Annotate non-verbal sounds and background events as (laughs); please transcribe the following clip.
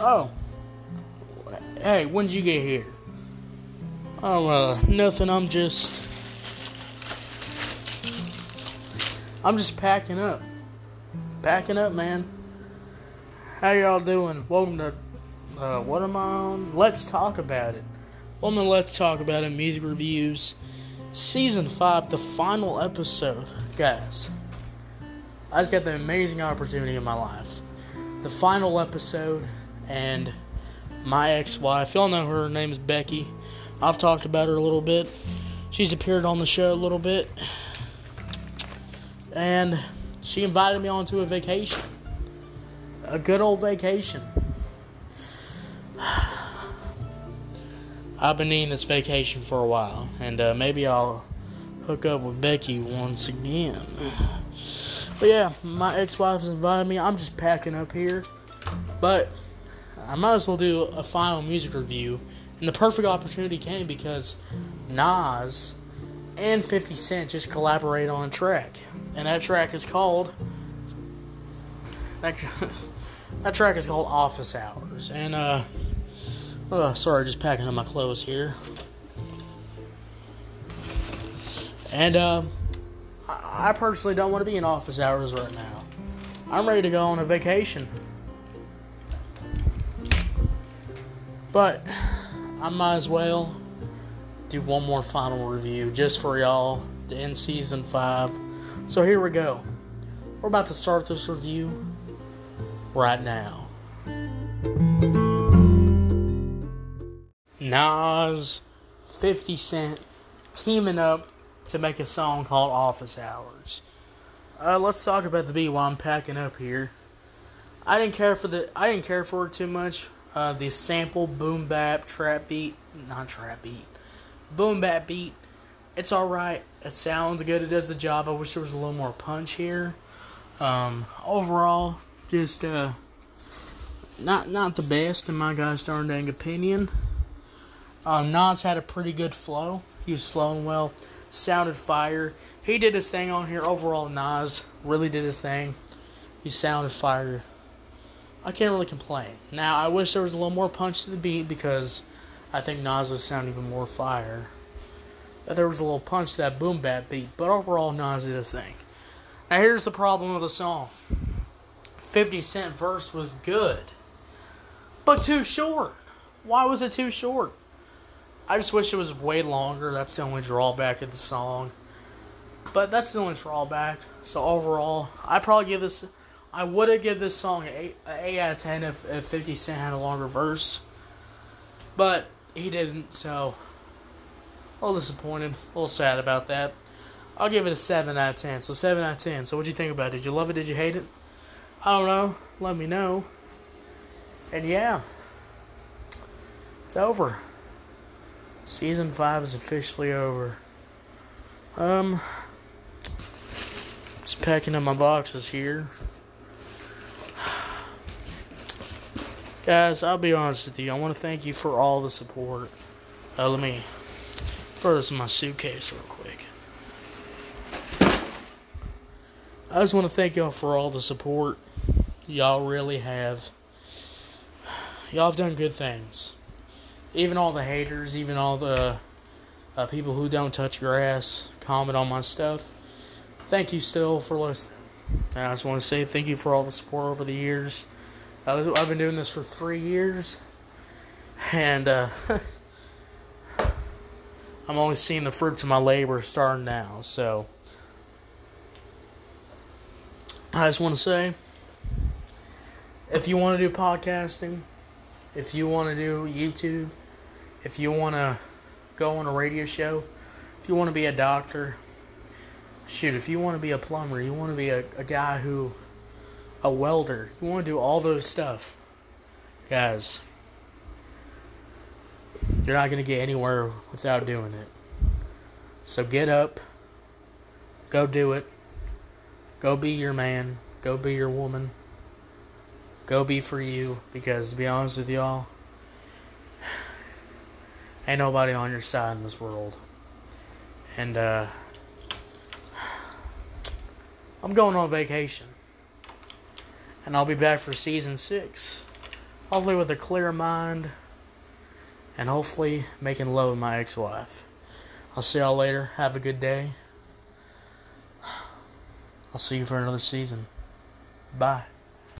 Oh. Hey, when'd you get here? Oh, uh, nothing. I'm just. I'm just packing up. Packing up, man. How y'all doing? Welcome to. Uh, what am I on? Let's talk about it. Welcome to Let's Talk About It Music Reviews. Season 5, the final episode. Guys, I just got the amazing opportunity in my life. The final episode, and my ex wife, y'all know her, her name is Becky. I've talked about her a little bit. She's appeared on the show a little bit. And she invited me onto a vacation. A good old vacation. I've been needing this vacation for a while, and uh, maybe I'll hook up with Becky once again. But yeah, my ex-wife has invited me. I'm just packing up here, but I might as well do a final music review. And the perfect opportunity came because Nas and 50 Cent just collaborate on a track, and that track is called that, (laughs) that track is called Office Hours, and uh. Oh, sorry, just packing up my clothes here. And uh, I personally don't want to be in office hours right now. I'm ready to go on a vacation. But I might as well do one more final review just for y'all to end season five. So here we go. We're about to start this review right now. Nas, 50 Cent teaming up to make a song called Office Hours. Uh, let's talk about the beat while I'm packing up here. I didn't care for the I didn't care for it too much. Uh, the sample boom bap trap beat, not trap beat, boom bap beat. It's all right. It sounds good. It does the job. I wish there was a little more punch here. Um, overall, just uh, not not the best in my guy's darn dang opinion. Um, Nas had a pretty good flow. He was flowing well, sounded fire. He did his thing on here. Overall, Nas really did his thing. He sounded fire. I can't really complain. Now, I wish there was a little more punch to the beat because I think Nas would sound even more fire. That there was a little punch to that boom bap beat, but overall, Nas did his thing. Now, here's the problem with the song 50 Cent verse was good, but too short. Why was it too short? I just wish it was way longer. That's the only drawback of the song. But that's the only drawback. So overall, I probably give this. I would have give this song an 8, an 8 out of 10 if, if 50 Cent had a longer verse. But he didn't, so. A little disappointed. A little sad about that. I'll give it a 7 out of 10. So 7 out of 10. So what do you think about it? Did you love it? Did you hate it? I don't know. Let me know. And yeah. It's over. Season 5 is officially over. Um, just packing up my boxes here. Guys, I'll be honest with you. I want to thank you for all the support. Uh, let me throw this in my suitcase real quick. I just want to thank y'all for all the support. Y'all really have. Y'all have done good things even all the haters, even all the uh, people who don't touch grass, comment on my stuff. Thank you still for listening. And I just want to say thank you for all the support over the years. Uh, I've been doing this for three years, and uh, (laughs) I'm only seeing the fruits of my labor starting now. So I just want to say, if you want to do podcasting, if you want to do YouTube, if you want to go on a radio show, if you want to be a doctor, shoot, if you want to be a plumber, you want to be a, a guy who, a welder, you want to do all those stuff, guys, you're not going to get anywhere without doing it. So get up, go do it, go be your man, go be your woman, go be for you, because to be honest with y'all, ain't nobody on your side in this world. And uh, I'm going on vacation. And I'll be back for season six hopefully with a clear mind, and hopefully making love with my ex-wife. I'll see y'all later. Have a good day. I'll see you for another season. Bye.